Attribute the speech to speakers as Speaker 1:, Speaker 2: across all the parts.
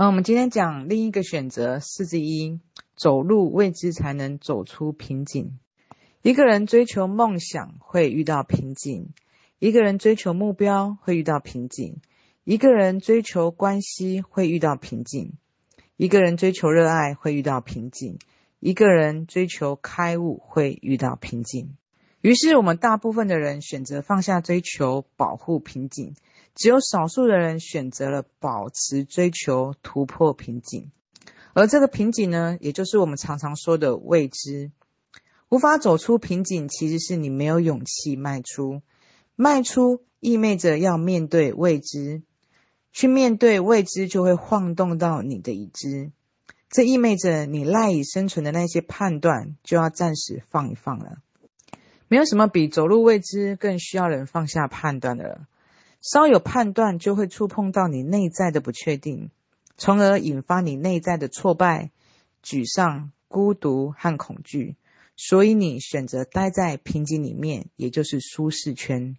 Speaker 1: 嗯，我们今天讲另一个选择四之一，走路未知才能走出瓶颈。一个人追求梦想会遇到瓶颈，一个人追求目标会遇到瓶颈，一个人追求关系会遇到瓶颈，一个人追求热爱会遇到瓶颈，一个人追求开悟会遇到瓶颈。于是，我们大部分的人选择放下追求，保护瓶颈；只有少数的人选择了保持追求，突破瓶颈。而这个瓶颈呢，也就是我们常常说的未知。无法走出瓶颈，其实是你没有勇气迈出。迈出意味着要面对未知，去面对未知，就会晃动到你的已知。这意味着你赖以生存的那些判断，就要暂时放一放了。没有什么比走入未知更需要人放下判断的了。稍有判断，就会触碰到你内在的不确定，从而引发你内在的挫败、沮丧、孤独和恐惧。所以你选择待在瓶颈里面，也就是舒适圈。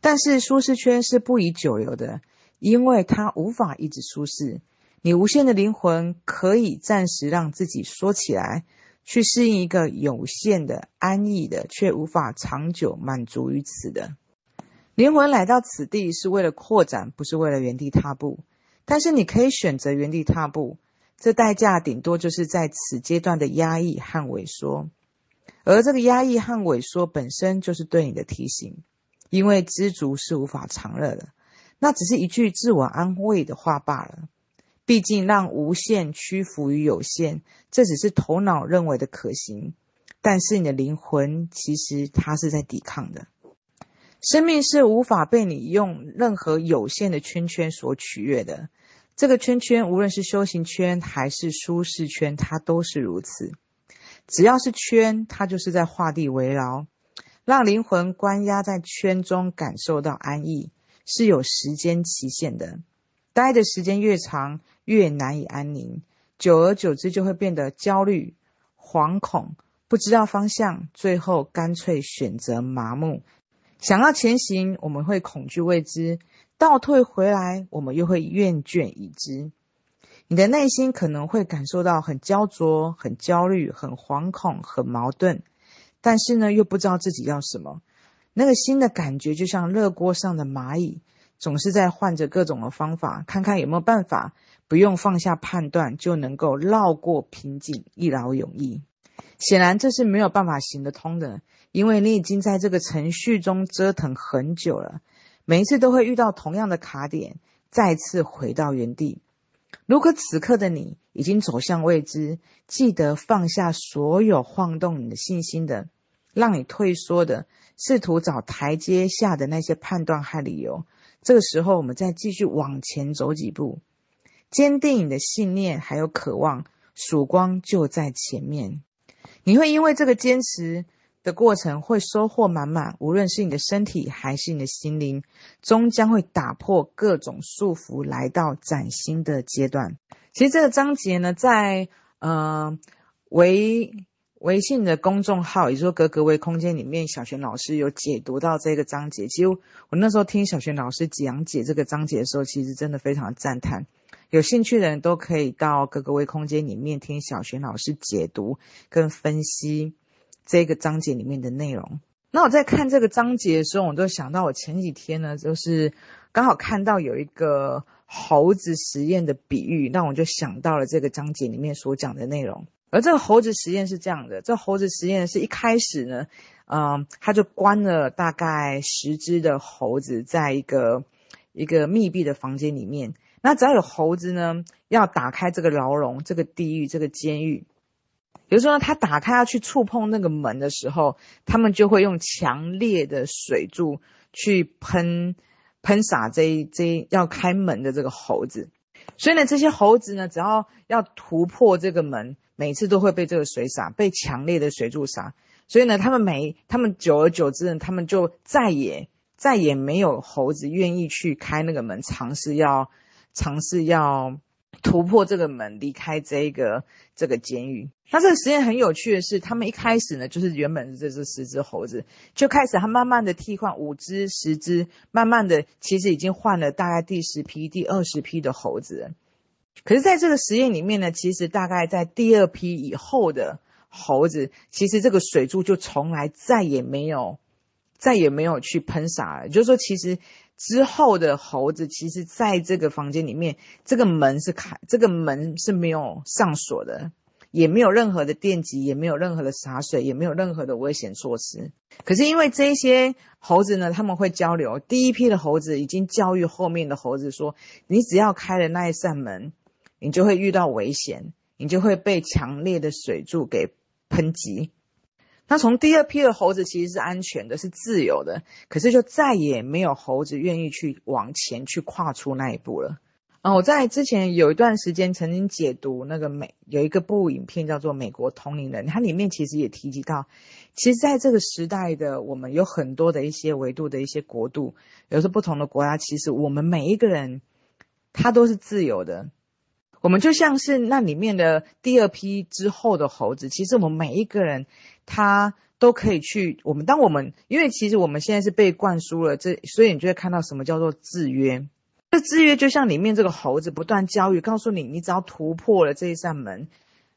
Speaker 1: 但是舒适圈是不宜久留的，因为它无法一直舒适。你无限的灵魂可以暂时让自己缩起来。去适应一个有限的、安逸的，却无法长久满足于此的灵魂来到此地是为了扩展，不是为了原地踏步。但是你可以选择原地踏步，这代价顶多就是在此阶段的压抑和萎缩，而这个压抑和萎缩本身就是对你的提醒，因为知足是无法长乐的，那只是一句自我安慰的话罢了。毕竟，让无限屈服于有限，这只是头脑认为的可行。但是，你的灵魂其实它是在抵抗的。生命是无法被你用任何有限的圈圈所取悦的。这个圈圈，无论是修行圈还是舒适圈，它都是如此。只要是圈，它就是在画地为牢，让灵魂关押在圈中，感受到安逸，是有时间期限的。待的时间越长，越难以安宁，久而久之就会变得焦虑、惶恐，不知道方向，最后干脆选择麻木。想要前行，我们会恐惧未知；倒退回来，我们又会厌倦已知。你的内心可能会感受到很焦灼、很焦虑、很惶恐、很矛盾，但是呢，又不知道自己要什么。那个新的感觉就像热锅上的蚂蚁。总是在换着各种的方法，看看有没有办法不用放下判断就能够绕过瓶颈，一劳永逸。显然这是没有办法行得通的，因为你已经在这个程序中折腾很久了，每一次都会遇到同样的卡点，再次回到原地。如果此刻的你已经走向未知，记得放下所有晃动你的信心的、让你退缩的、试图找台阶下的那些判断和理由。这个时候，我们再继续往前走几步，坚定你的信念，还有渴望，曙光就在前面。你会因为这个坚持的过程，会收获满满。无论是你的身体，还是你的心灵，终将会打破各种束缚，来到崭新的阶段。其实这个章节呢，在呃微。微信的公众号，也就是说格格微空间里面，小璇老师有解读到这个章节。其实我那时候听小璇老师讲解这个章节的时候，其实真的非常的赞叹。有兴趣的人都可以到格格微空间里面听小璇老师解读跟分析这个章节里面的内容。那我在看这个章节的时候，我就想到我前几天呢，就是刚好看到有一个猴子实验的比喻，那我就想到了这个章节里面所讲的内容。而这个猴子实验是这样的，这猴子实验是一开始呢，嗯，他就关了大概十只的猴子在一个一个密闭的房间里面。那只要有猴子呢，要打开这个牢笼、这个地狱、这个监狱，比如说呢，他打开要去触碰那个门的时候，他们就会用强烈的水柱去喷喷洒这一这一要开门的这个猴子。所以呢，这些猴子呢，只要要突破这个门。每次都会被这个水洒，被强烈的水柱洒，所以呢，他们每他们久而久之呢，他们就再也再也没有猴子愿意去开那个门，尝试要尝试要突破这个门，离开这个这个监狱。那这个实验很有趣的是，他们一开始呢，就是原本是这只十只猴子，就开始他慢慢的替换五只、十只，慢慢的其实已经换了大概第十批、第二十批的猴子。可是在这个实验里面呢，其实大概在第二批以后的猴子，其实这个水柱就从来再也没有，再也没有去喷洒了。也就是说，其实之后的猴子，其实在这个房间里面，这个门是开，这个门是没有上锁的。也没有任何的电击，也没有任何的洒水，也没有任何的危险措施。可是因为这些猴子呢，他们会交流。第一批的猴子已经教育后面的猴子说：“你只要开了那一扇门，你就会遇到危险，你就会被强烈的水柱给喷击。”那从第二批的猴子其实是安全的，是自由的。可是就再也没有猴子愿意去往前去跨出那一步了。啊，我在之前有一段时间曾经解读那个美有一个部影片叫做《美国同龄人》，它里面其实也提及到，其实在这个时代的我们有很多的一些维度的一些国度，有时候不同的国家，其实我们每一个人他都是自由的，我们就像是那里面的第二批之后的猴子，其实我们每一个人他都可以去，我们当我们因为其实我们现在是被灌输了这，所以你就会看到什么叫做制约。这制约就像里面这个猴子不断教育，告诉你，你只要突破了这一扇门，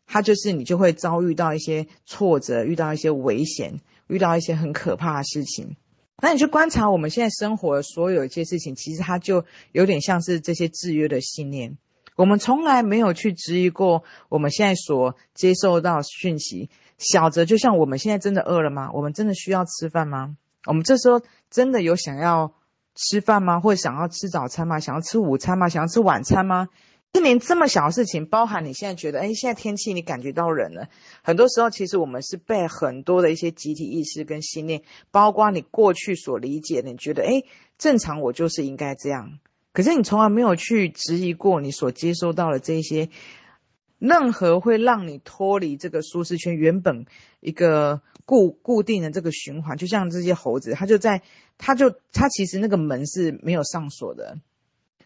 Speaker 1: 它就是你就会遭遇到一些挫折，遇到一些危险，遇到一些很可怕的事情。那你去观察我们现在生活的所有一些事情，其实它就有点像是这些制约的信念。我们从来没有去质疑过我们现在所接受到讯息。小则就像我们现在真的饿了吗？我们真的需要吃饭吗？我们这时候真的有想要吃饭吗？或者想要吃早餐吗？想要吃午餐吗？想要吃晚餐吗？就连这么小的事情，包含你现在觉得，哎，现在天气你感觉到冷了。很多时候，其实我们是被很多的一些集体意识跟信念，包括你过去所理解的，你觉得，哎，正常我就是应该这样。可是你从来没有去质疑过你所接收到的这些，任何会让你脱离这个舒适圈，原本一个固固定的这个循环，就像这些猴子，它就在。它就它其实那个门是没有上锁的，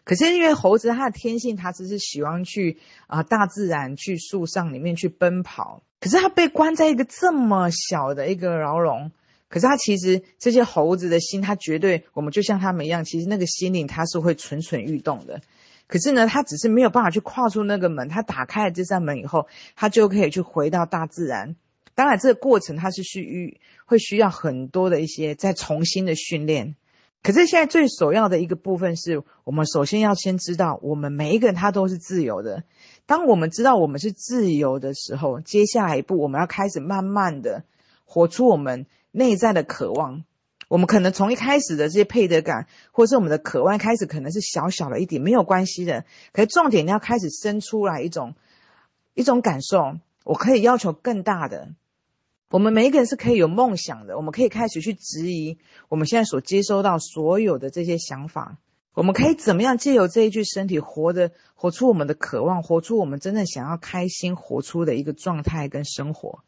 Speaker 1: 可是因为猴子它的天性，它只是喜欢去啊、大自然去树上里面去奔跑，可是它被关在一个这么小的一个牢笼，可是它其实这些猴子的心，它绝对我们就像他们一样，其实那个心灵它是会蠢蠢欲动的，可是呢，它只是没有办法去跨出那个门，它打开了这扇门以后，它就可以去回到大自然。当然，这个过程它是需会需要很多的一些再重新的训练。可是现在最首要的一个部分是我们首先要先知道，我们每一个人他都是自由的。当我们知道我们是自由的时候，接下来一步我们要开始慢慢的活出我们内在的渴望。我们可能从一开始的这些配得感，或者是我们的渴望开始，可能是小小的一点没有关系的。可是重点你要开始生出来一种一种感受，我可以要求更大的。我们每一个人是可以有梦想的，我们可以开始去质疑我们现在所接收到所有的这些想法。我们可以怎么样借由这一具身体活的，活出我们的渴望，活出我们真正想要开心活出的一个状态跟生活。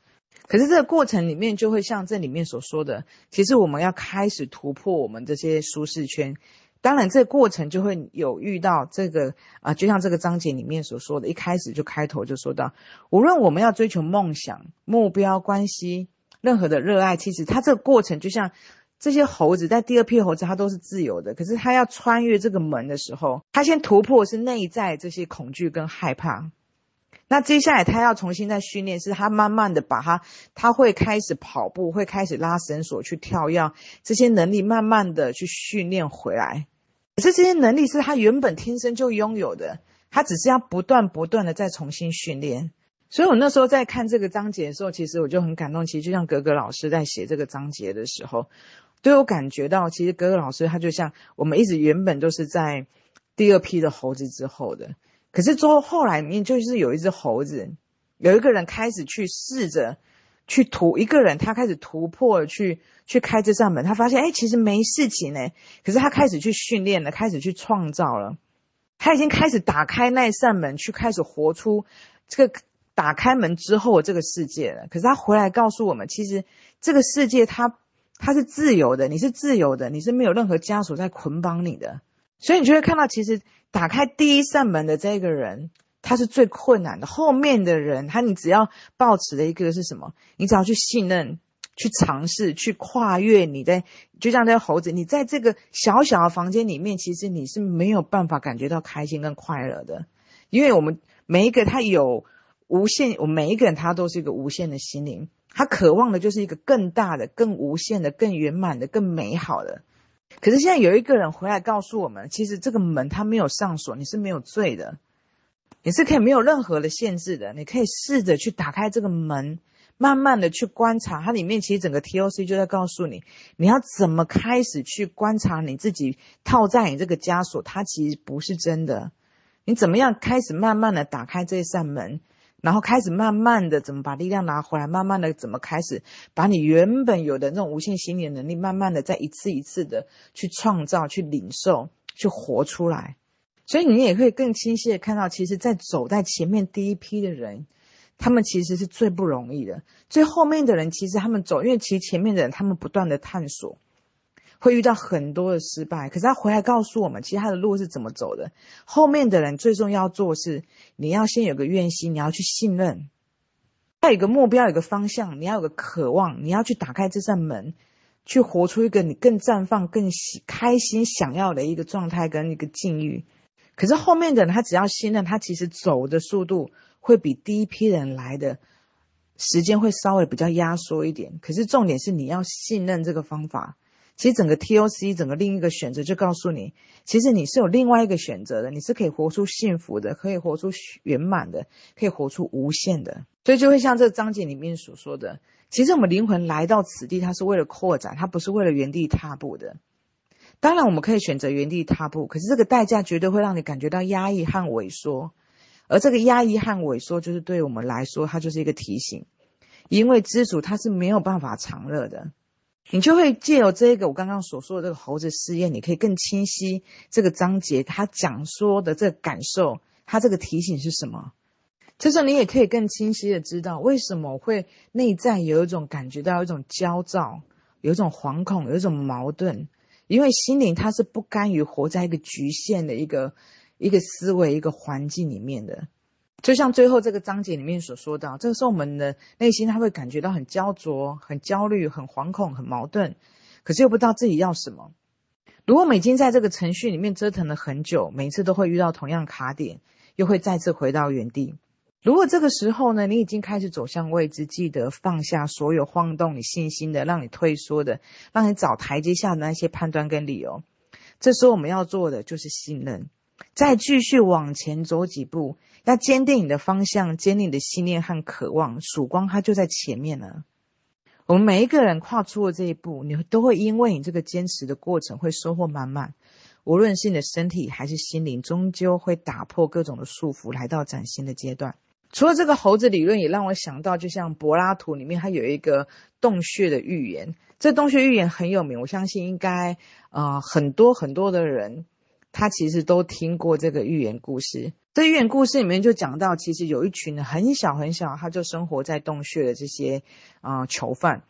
Speaker 1: 可是这个过程里面，就会像这里面所说的，其实我们要开始突破我们这些舒适圈。当然，这个过程就会有遇到这个啊，就像这个章节里面所说的，一开始就开头就说到，无论我们要追求梦想、目标、关系，任何的热爱，其实它这个过程就像这些猴子，在第二批猴子，它都是自由的。可是它要穿越这个门的时候，它先突破是内在这些恐惧跟害怕。那接下来他要重新再训练，是他慢慢的把他，他会开始跑步，会开始拉绳索去跳跃，这些能力慢慢的去训练回来。可是这些能力是他原本天生就拥有的，他只是要不断不断的再重新训练。所以我那时候在看这个章节的时候，其实我就很感动。其实就像格格老师在写这个章节的时候，都有感觉到，其实格格老师他就像我们一直原本都是在第二批的猴子之后的，可是之后后来里面就是有一只猴子，有一个人开始去试着。去突一个人，他开始突破，去去开这扇门，他发现，哎，其实没事情呢。可是他开始去训练了，开始去创造了，他已经开始打开那扇门，去开始活出这个打开门之后这个世界了。可是他回来告诉我们，其实这个世界它它是自由的，你是自由的，你是没有任何枷锁在捆绑你的。所以你就会看到，其实打开第一扇门的这个人。他是最困难的，后面的人，他你只要抱持的一个是什么？你只要去信任，去尝试，去跨越。你在就像这个猴子，你在这个小小的房间里面，其实你是没有办法感觉到开心跟快乐的。因为我们每一个他有无限，我们每一个人他都是一个无限的心灵，他渴望的就是一个更大的、更无限的、更圆满的、更美好的。可是现在有一个人回来告诉我们，其实这个门他没有上锁，你是没有罪的，你是可以没有任何的限制的，你可以试着去打开这个门。慢慢的去观察，它里面其实整个 TOC 就在告诉你，你要怎么开始去观察你自己套在你这个枷锁，它其实不是真的。你怎么样开始慢慢的打开这扇门，然后开始慢慢的怎么把力量拿回来，慢慢的怎么开始把你原本有的那种无限心理的能力，慢慢的再一次一次的去创造、去领受、去活出来。所以你也可以更清晰的看到，其实，在走在前面第一批的人。他们其实是最不容易的，最后面的人其实他们走，因为其实前面的人他们不断的探索，会遇到很多的失败。可是他回来告诉我们，其实他的路是怎么走的。后面的人最重要做是，你要先有个愿心，你要去信任，要有个目标，有个方向，你要有个渴望，你要去打开这扇门，去活出一个你更绽放、更喜开心、想要的一个状态跟一个境遇。可是后面的人他只要信任，他其实走的速度。会比第一批人来的时间会稍微比较压缩一点，可是重点是你要信任这个方法。其实整个 TOC 整个另一个选择就告诉你，其实你是有另外一个选择的，你是可以活出幸福的，可以活出圆满的，可以活出无限的。所以就会像这个章节里面所说的，其实我们灵魂来到此地，它是为了扩展，它不是为了原地踏步的。当然我们可以选择原地踏步，可是这个代价绝对会让你感觉到压抑和萎缩。而这个压抑和萎缩，就是对我们来说，它就是一个提醒，因为知足它是没有办法长乐的。你就会借由这个我刚刚所说的这个猴子试验，你可以更清晰这个章节它讲说的这个感受，它这个提醒是什么。就是你也可以更清晰的知道，为什么会内在有一种感觉到一种焦躁，有一种惶恐，有一种矛盾，因为心灵它是不甘于活在一个局限的一个。一个思维，一个环境里面的，就像最后这个章节里面所说到，这个时候我们的内心他会感觉到很焦灼、很焦虑、很惶恐、很矛盾，可是又不知道自己要什么。如果我们已经在这个程序里面折腾了很久，每次都会遇到同样卡点，又会再次回到原地。如果这个时候呢，你已经开始走向未知，记得放下所有晃动你信心的、让你退缩的、让你找台阶下的那些判断跟理由。这时候我们要做的就是信任。再继续往前走几步，要坚定你的方向，坚定你的信念和渴望。曙光它就在前面了。我们每一个人跨出了这一步，你都会因为你这个坚持的过程，会收获满满。无论是你的身体还是心灵，终究会打破各种的束缚，来到崭新的阶段。除了这个猴子理论，也让我想到，就像柏拉图里面，它有一个洞穴的寓言。这洞穴寓言很有名，我相信应该呃很多很多的人。他其实都听过这个寓言故事。这寓言故事里面就讲到，其实有一群很小很小，他就生活在洞穴的这些啊、囚犯，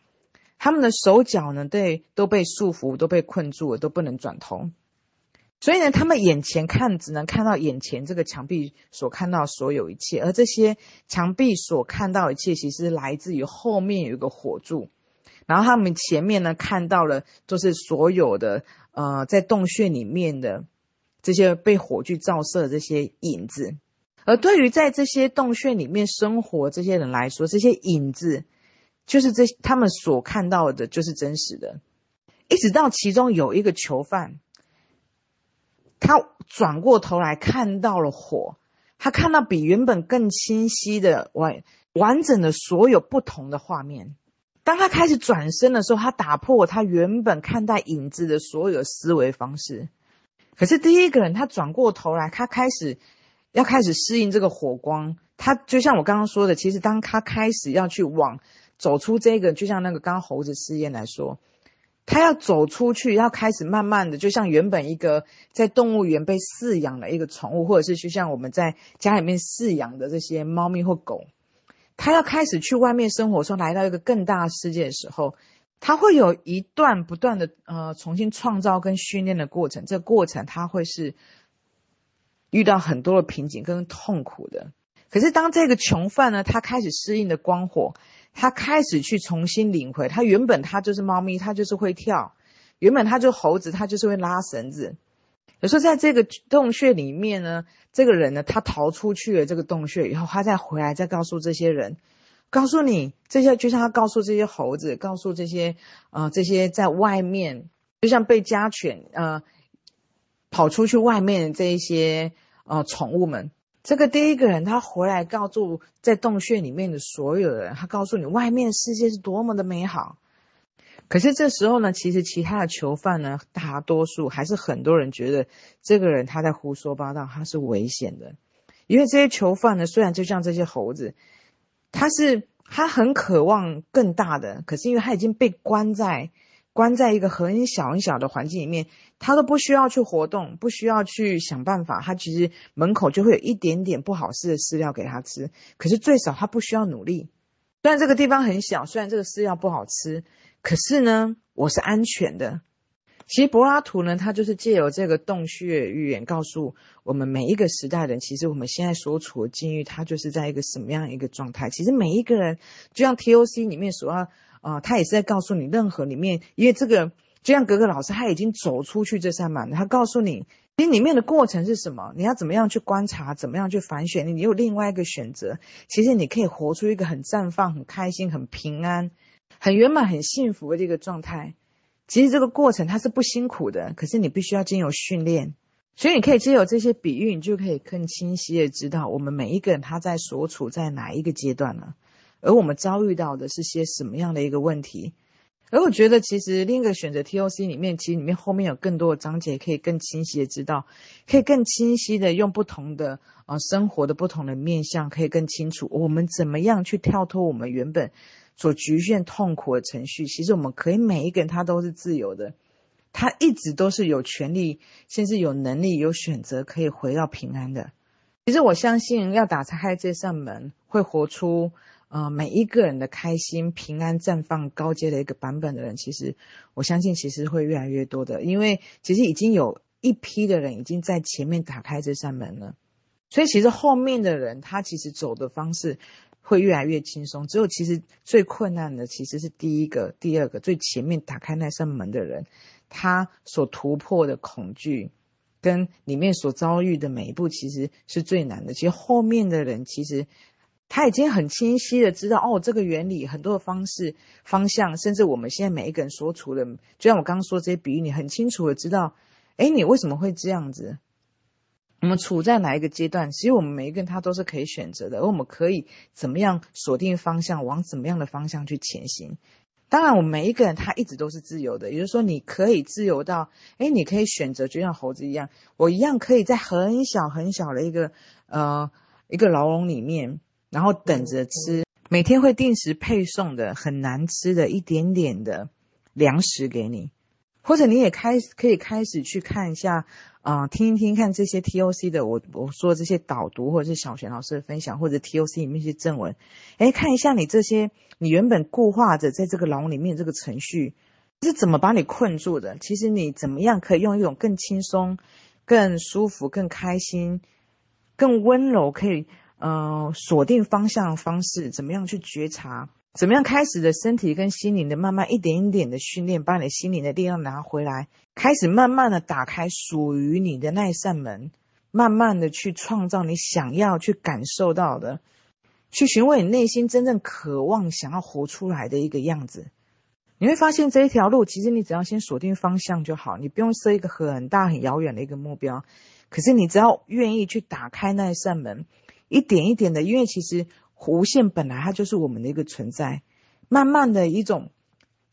Speaker 1: 他们的手脚呢，对，都被束缚，都被困住了，都不能转头。所以呢，他们眼前看只能看到眼前这个墙壁所看到所有一切，而这些墙壁所看到一切，其实来自于后面有一个火柱，然后他们前面呢看到了，就是所有的呃在洞穴里面的。这些被火炬照射的这些影子，而对于在这些洞穴里面生活这些人来说，这些影子就是这他们所看到的，就是真实的。一直到其中有一个囚犯，他转过头来看到了火，他看到比原本更清晰的完完整的所有不同的画面。当他开始转身的时候，他打破他原本看待影子的所有思维方式。可是第一个人，他转过头来，他开始要开始适应这个火光。他就像我刚刚说的，其实当他开始要去往走出这个，就像那个刚刚猴子试验来说，他要走出去，要开始慢慢的，就像原本一个在动物园被饲养的一个宠物，或者是就像我们在家里面饲养的这些猫咪或狗，他要开始去外面生活，说来到一个更大的世界的时候。他会有一段不断的呃重新创造跟训练的过程，这个过程他会是遇到很多的瓶颈跟痛苦的。可是当这个囚犯呢，他开始适应的光火，他开始去重新领回，他原本他就是猫咪，他就是会跳；原本他就猴子，他就是会拉绳子。有时候在这个洞穴里面呢，这个人呢，他逃出去了这个洞穴以后，他再回来再告诉这些人，告诉你这些，就像他告诉这些猴子，告诉这些呃这些在外面，就像被家犬呃跑出去外面的这一些呃宠物们。这个第一个人他回来告诉在洞穴里面的所有人，他告诉你外面世界是多么的美好。可是这时候呢，其实其他的囚犯呢，大多数还是很多人觉得这个人他在胡说八道，他是危险的。因为这些囚犯呢，虽然就像这些猴子，他是他很渴望更大的，可是因为他已经被关在。关在一个很小很小的环境里面，他都不需要去活动，不需要去想办法。他其实门口就会有一点点不好吃的饲料给他吃，可是最少他不需要努力。虽然这个地方很小，虽然这个饲料不好吃，可是呢，我是安全的。其实柏拉图呢，他就是借由这个洞穴寓言，告诉我们每一个时代人，其实我们现在所处的境遇，它就是在一个什么样一个状态。其实每一个人，就像 TOC 里面所要。啊、呃，他也是在告诉你，任何里面，因为这个就像格格老师，他已经走出去这扇门，他告诉你，你里面的过程是什么，你要怎么样去观察，怎么样去反选，你有另外一个选择，其实你可以活出一个很绽放、很开心、很平安、很圆满、很幸福的这个状态。其实这个过程它是不辛苦的，可是你必须要经由训练，所以你可以借由这些比喻，你就可以更清晰的知道我们每一个人他在所处在哪一个阶段了。而我们遭遇到的是些什么样的一个问题？而我觉得，其实另一个选择 TOC 里面，其实里面后面有更多的章节，可以更清晰的知道，可以更清晰的用不同的啊、呃、生活的不同的面向，可以更清楚我们怎么样去跳脱我们原本所局限痛苦的程序。其实我们可以每一个人他都是自由的，他一直都是有权利，甚至有能力、有选择可以回到平安的。其实我相信，要打开这扇门，会活出。呃，每一个人的开心、平安、绽放、高阶的一个版本的人，其实我相信，其实会越来越多的，因为其实已经有一批的人已经在前面打开这扇门了，所以其实后面的人他其实走的方式会越来越轻松。只有其实最困难的其实是第一个、第二个最前面打开那扇门的人，他所突破的恐惧跟里面所遭遇的每一步，其实是最难的。其实后面的人其实。他已经很清晰的知道哦，这个原理很多的方式方向，甚至我们现在每一个人所处的，就像我刚刚说这些比喻，你很清楚的知道，哎，你为什么会这样子？我们处在哪一个阶段？其实我们每一个人他都是可以选择的，而我们可以怎么样锁定方向，往怎么样的方向去前行？当然，我们每一个人他一直都是自由的，也就是说，你可以自由到，哎，你可以选择，就像猴子一样，我一样可以在很小很小的一个呃一个牢笼里面。然后等着吃，每天会定时配送的很难吃的一点点的粮食给你，或者你也开可以开始去看一下，啊、听一听看这些 TOC 的我我说这些导读，或者是小璇老师的分享，或者 TOC 里面一些正文，哎，看一下你这些你原本固化着在这个牢里面这个程序是怎么把你困住的？其实你怎么样可以用一种更轻松、更舒服、更开心、更温柔可以。呃，锁定方向的方式，怎么样去觉察？怎么样开始的身体跟心灵的慢慢一点一点的训练，把你的心灵的力量拿回来，开始慢慢的打开属于你的那一扇门，慢慢的去创造你想要去感受到的，去询问你内心真正渴望想要活出来的一个样子。你会发现这一条路，其实你只要先锁定方向就好，你不用设一个很大很遥远的一个目标，可是你只要愿意去打开那一扇门。一点一点的，因为其实弧线本来它就是我们的一个存在，慢慢的一种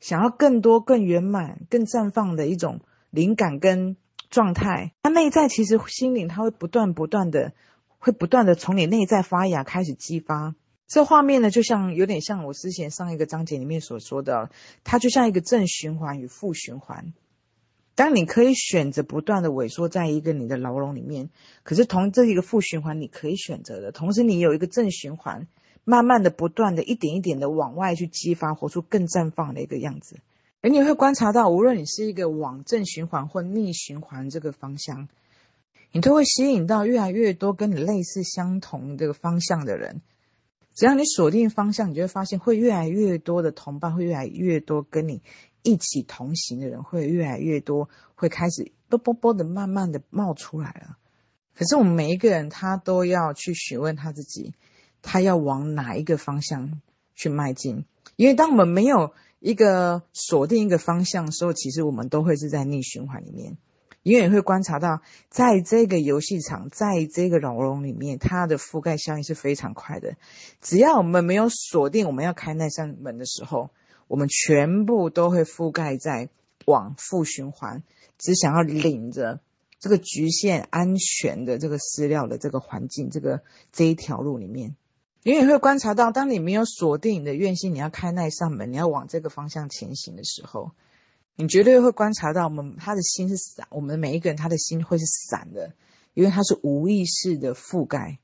Speaker 1: 想要更多、更圆满、更绽放的一种灵感跟状态。它内在其实心灵它会不断不断的，会不断的从你内在发芽，开始激发。这画面呢，就像有点像我之前上一个章节里面所说的，它就像一个正循环与负循环。当你可以选择不断的萎缩在一个你的牢笼里面，可是同这一个负循环你可以选择的，同时你有一个正循环，慢慢的不断的一点一点的往外去激发，活出更绽放的一个样子。而你会观察到，无论你是一个往正循环或逆循环这个方向，你都会吸引到越来越多跟你类似相同这个方向的人。只要你锁定方向，你就会发现会越来越多的同伴，会越来越多跟你一起同行的人会越来越多，会开始啵啵啵的慢慢的冒出来了。可是我们每一个人，他都要去询问他自己，他要往哪一个方向去迈进？因为当我们没有一个锁定一个方向的时候，其实我们都会是在逆循环里面。因为你会观察到，在这个游戏场，在这个牢笼里面，它的覆盖效应是非常快的。只要我们没有锁定我们要开那扇门的时候，我们全部都会覆盖在往复循环，只想要领着这个局限安全的这个饲料的这个环境，这个这一条路里面。你也会观察到，当你没有锁定你的愿心，你要开那一扇门，你要往这个方向前行的时候。你绝对会观察到，我们他的心是散，我们每一个人他的心会是散的，因为他是无意识的覆盖，